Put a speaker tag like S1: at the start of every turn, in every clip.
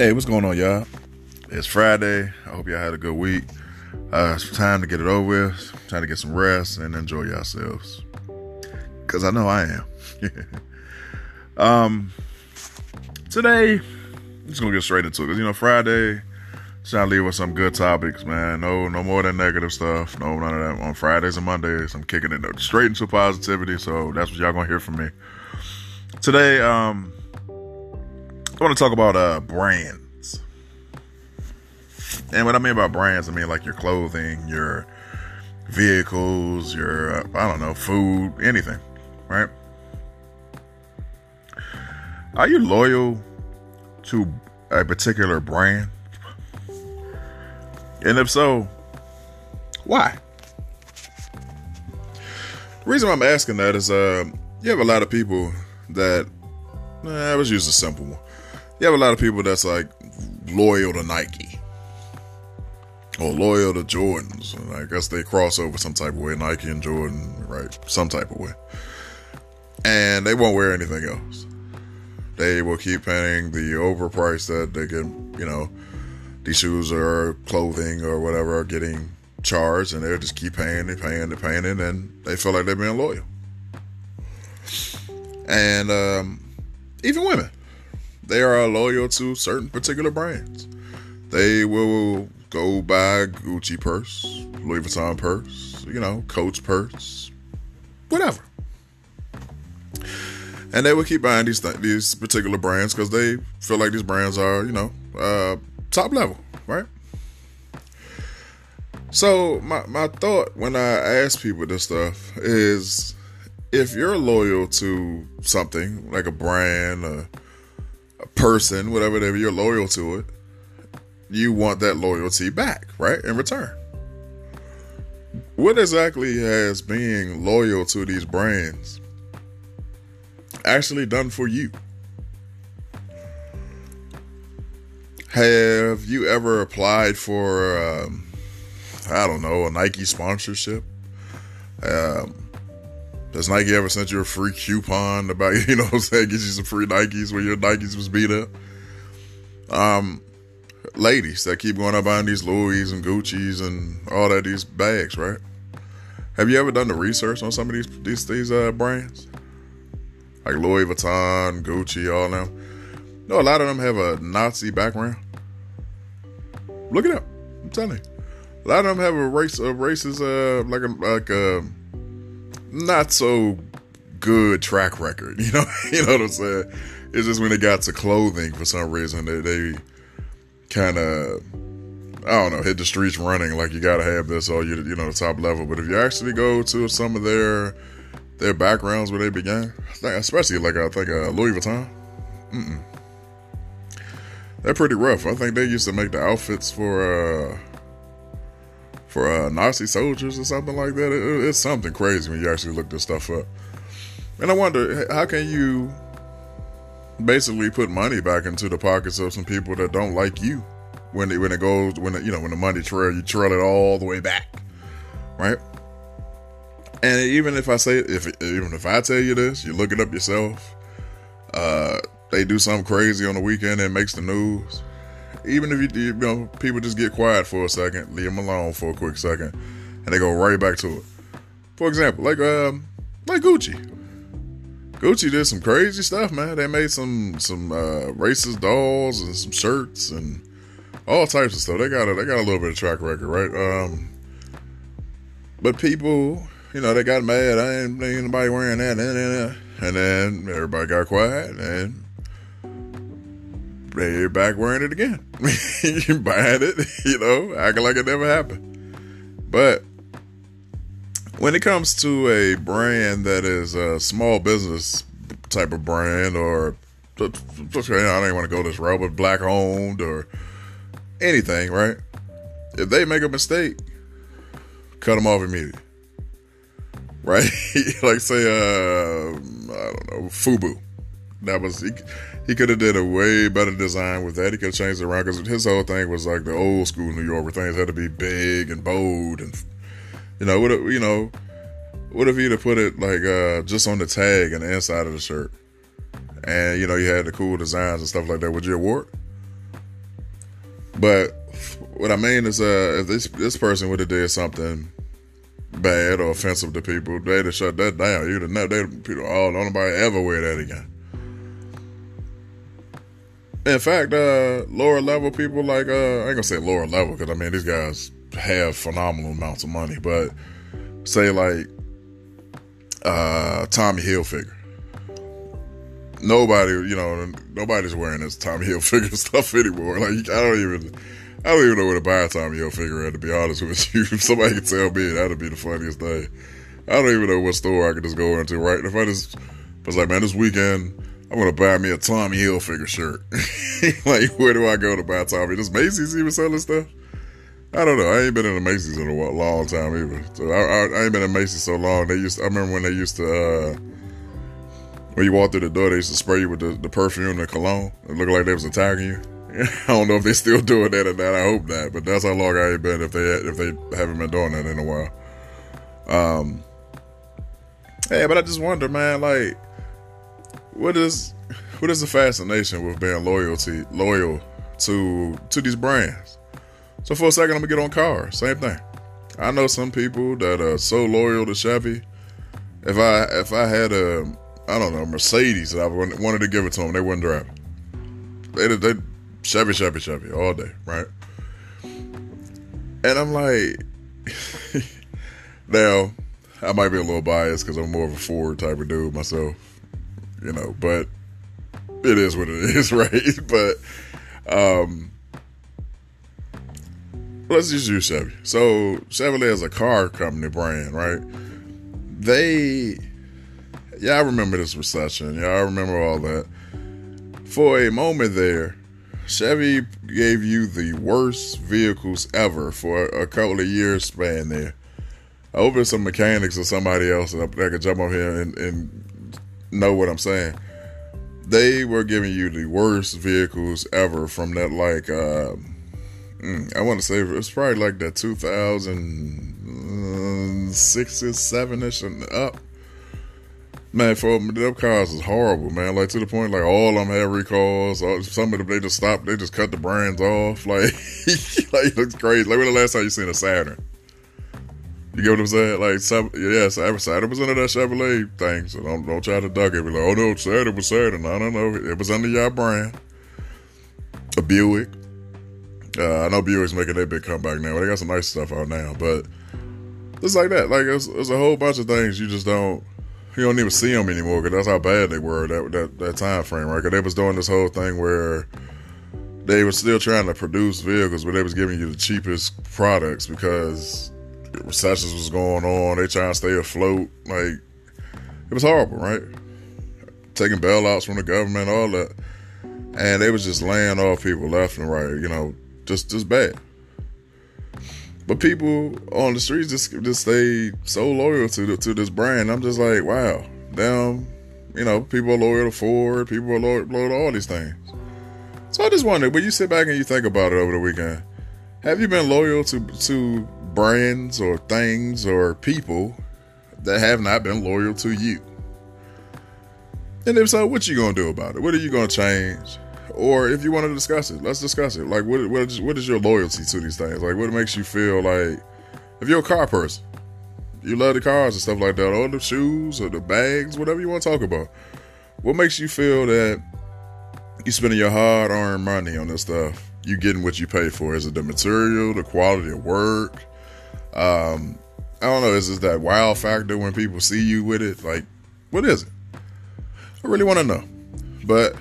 S1: Hey, what's going on, y'all? It's Friday. I hope y'all had a good week. Uh, it's time to get it over with. Time to get some rest and enjoy yourselves. Cause I know I am. um, today, I'm just gonna get straight into it. Cause you know, Friday, trying to leave with some good topics, man. No, no more than negative stuff. No, none of that. On Fridays and Mondays, I'm kicking it straight into positivity. So that's what y'all gonna hear from me today. Um, I want to talk about uh brands. And what I mean by brands, I mean like your clothing, your vehicles, your uh, I don't know, food, anything, right? Are you loyal to a particular brand? And if so, why? The reason why I'm asking that is uh, you have a lot of people that, eh, let's use a simple one. You have a lot of people that's like loyal to Nike or loyal to Jordans. And I guess they cross over some type of way, Nike and Jordan, right? Some type of way. And they won't wear anything else. They will keep paying the overprice that they can, you know, these shoes or clothing or whatever are getting charged, and they'll just keep paying and paying and paying and they feel like they're being loyal. And um, even women, they are loyal to certain particular brands. They will go buy Gucci purse, Louis Vuitton purse, you know, Coach purse, whatever. And they will keep buying these th- these particular brands because they feel like these brands are, you know, uh, top level, right? So my my thought when I ask people this stuff is, if you're loyal to something like a brand, person, whatever, whatever, you're loyal to it, you want that loyalty back, right? In return. What exactly has being loyal to these brands actually done for you? Have you ever applied for, um, I don't know, a Nike sponsorship? Um, has Nike ever sent you a free coupon about, you know what I'm saying, get you some free Nikes when your Nikes was beat up? Um, ladies that keep going up buying these Louis and Gucci's and all that these bags, right? Have you ever done the research on some of these these these uh, brands? Like Louis Vuitton, Gucci, all them. No, a lot of them have a Nazi background. Look it up. I'm telling you. A lot of them have a race a racist uh like a like a not so good track record. You know, you know what I'm saying? It's just when it got to clothing for some reason they they kind of I don't know hit the streets running like you got to have this or you you know the top level. But if you actually go to some of their their backgrounds where they began, especially like I think uh, Louis Vuitton, mm-mm. they're pretty rough. I think they used to make the outfits for uh for uh, Nazi soldiers or something like that. It, it's something crazy when you actually look this stuff up. And I wonder how can you basically put money back into the pockets of some people that don't like you when it when it goes when it, you know when the money trail you trail it all the way back, right? And even if I say if even if I tell you this, you look it up yourself. Uh, they do something crazy on the weekend and makes the news. Even if you, you know people just get quiet for a second, leave them alone for a quick second, and they go right back to it. For example, like um like Gucci. Gucci did some crazy stuff, man. They made some some uh, racist dolls and some shirts and all types of stuff. They got a they got a little bit of track record, right? Um, but people, you know, they got mad. I ain't, ain't nobody wearing that, and then everybody got quiet, and they're back wearing it again, buying it, you know, acting like it never happened. But when it comes to a brand that is a small business type of brand, or I don't even want to go this route, but black owned or anything, right? If they make a mistake, cut them off immediately, right? like say, uh, I don't know, Fubu. That was he, he could have did a way better design with that. He could have changed it around because his whole thing was like the old school New York where things had to be big and bold and you know, what you know, what if he'd have put it like uh, just on the tag and the inside of the shirt, and you know, you had the cool designs and stuff like that? Would you award? But what I mean is, uh, if this this person would have did something bad or offensive to people, they'd have shut that down. You'd have never, they'd people, oh, don't nobody ever wear that again. In fact, uh, lower level people like uh, I ain't gonna say lower level because I mean these guys have phenomenal amounts of money, but say like uh, Tommy Hilfiger. Nobody, you know, nobody's wearing this Tommy Hilfiger stuff anymore. Like I don't even, I don't even know where to buy a Tommy Hilfiger at. To be honest with you, if somebody could tell me, that'd be the funniest thing. I don't even know what store I could just go into. Right? If I just was like, man, this weekend I'm gonna buy me a Tommy Hilfiger shirt. like, where do I go to buy Tommy? Does Macy's even selling stuff? I don't know. I ain't been in a Macy's in a long time either. So I, I, I ain't been in Macy's so long. They used. To, I remember when they used to. Uh, when you walk through the door, they used to spray you with the, the perfume and the cologne. It looked like they was attacking you. I don't know if they still doing that or not. I hope not. But that's how long I ain't been if they if they haven't been doing that in a while. Um. Hey, but I just wonder, man. Like, what is what is the fascination with being loyalty loyal to to these brands? So for a second, I'm gonna get on cars. Same thing. I know some people that are so loyal to Chevy. If I if I had a I don't know Mercedes that I wanted to give it to them, they wouldn't drive. They they Chevy Chevy Chevy all day, right? And I'm like, now I might be a little biased because I'm more of a Ford type of dude myself, you know. But it is what it is, right? but um let's just use Chevy. So Chevrolet is a car company brand, right? They, yeah, I remember this recession. Yeah, I remember all that. For a moment there, Chevy gave you the worst vehicles ever for a couple of years span there. I hope there's some mechanics or somebody else that could jump up here and, and know what I'm saying. They were giving you the worst vehicles ever from that like um, Mm, I want to say it's probably like that 2006 or 7 ish and up. Man, for them cars is horrible, man. Like to the point, like all of them had recalls. Some of them they just stopped, they just cut the brands off. Like, like it looks crazy. Like when the last time you seen a Saturn? You get what I'm saying? Like, some, yeah, Saturn was under that Chevrolet thing, so don't don't try to duck it. Be like, oh no, Saturn was Saturn. I don't know. It was under your brand. A Buick. Uh, I know Buick's making their big comeback now. They got some nice stuff out now, but it's like that. Like it's, it's a whole bunch of things you just don't you don't even see them anymore because that's how bad they were that that that time frame, right? Because they was doing this whole thing where they were still trying to produce vehicles, but they was giving you the cheapest products because recessions was going on. They trying to stay afloat. Like it was horrible, right? Taking bailouts from the government, all that, and they was just laying off people left and right. You know, just just bad. But people on the streets just just stay so loyal to the, to this brand. I'm just like, wow, damn. You know, people are loyal to Ford. People are loyal, loyal to all these things. So I just wonder, when you sit back and you think about it over the weekend, have you been loyal to to brands or things or people that have not been loyal to you? And if so, what you gonna do about it? What are you gonna change? or if you want to discuss it, let's discuss it. Like, what what is, what is your loyalty to these things? Like, what makes you feel like if you're a car person, you love the cars and stuff like that, or the shoes or the bags, whatever you want to talk about. What makes you feel that you're spending your hard earned money on this stuff? You getting what you pay for? Is it the material, the quality of work? Um, I don't know. Is it that wow factor when people see you with it? Like, what is it? I really want to know. But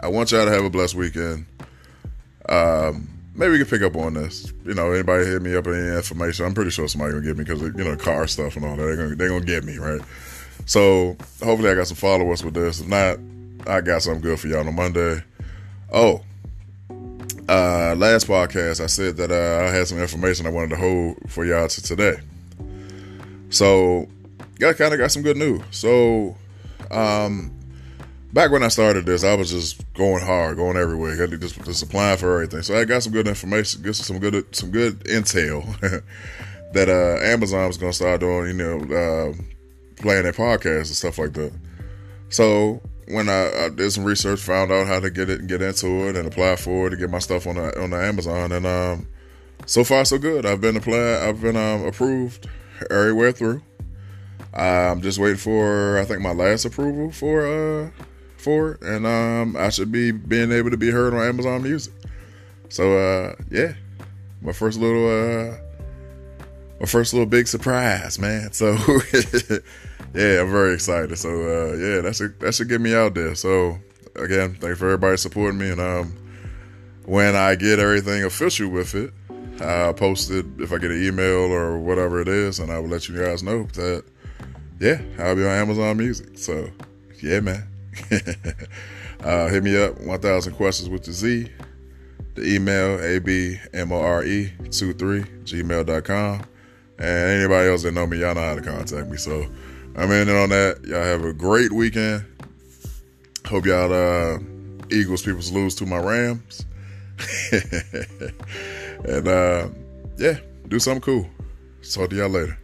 S1: I want y'all to have a blessed weekend. Um, maybe we can pick up on this. You know, anybody hit me up any information, I'm pretty sure somebody gonna get me because you know car stuff and all that. They're gonna they're gonna get me right. So hopefully I got some followers with this. If not, I got something good for y'all on Monday. Oh, uh, last podcast I said that uh, I had some information I wanted to hold for y'all to today. So, got kind of got some good news. So, um, back when I started this, I was just going hard, going everywhere, just, just applying for everything. So I got some good information, some good some good intel that uh, Amazon was going to start doing, you know, uh, playing their podcasts and stuff like that. So when I, I, did some research, found out how to get it and get into it and apply for it to get my stuff on the on the Amazon, and um, so far so good. I've been applied, I've been um, approved everywhere through. I'm just waiting for I think my last approval for uh for it, and um, I should be being able to be heard on Amazon Music. So uh, yeah, my first little uh, my first little big surprise, man. So yeah, I'm very excited. So uh, yeah, that should that should get me out there. So again, thanks for everybody supporting me, and um, when I get everything official with it. I'll post it if I get an email or whatever it is, and I will let you guys know that, yeah, I'll be on Amazon Music. So, yeah, man. uh, hit me up, 1000 questions with the Z. The email, abmore23, gmail.com. And anybody else that know me, y'all know how to contact me. So, I'm in on that. Y'all have a great weekend. Hope y'all, uh, Eagles people lose to my Rams. and uh, yeah, do something cool. Talk to y'all later.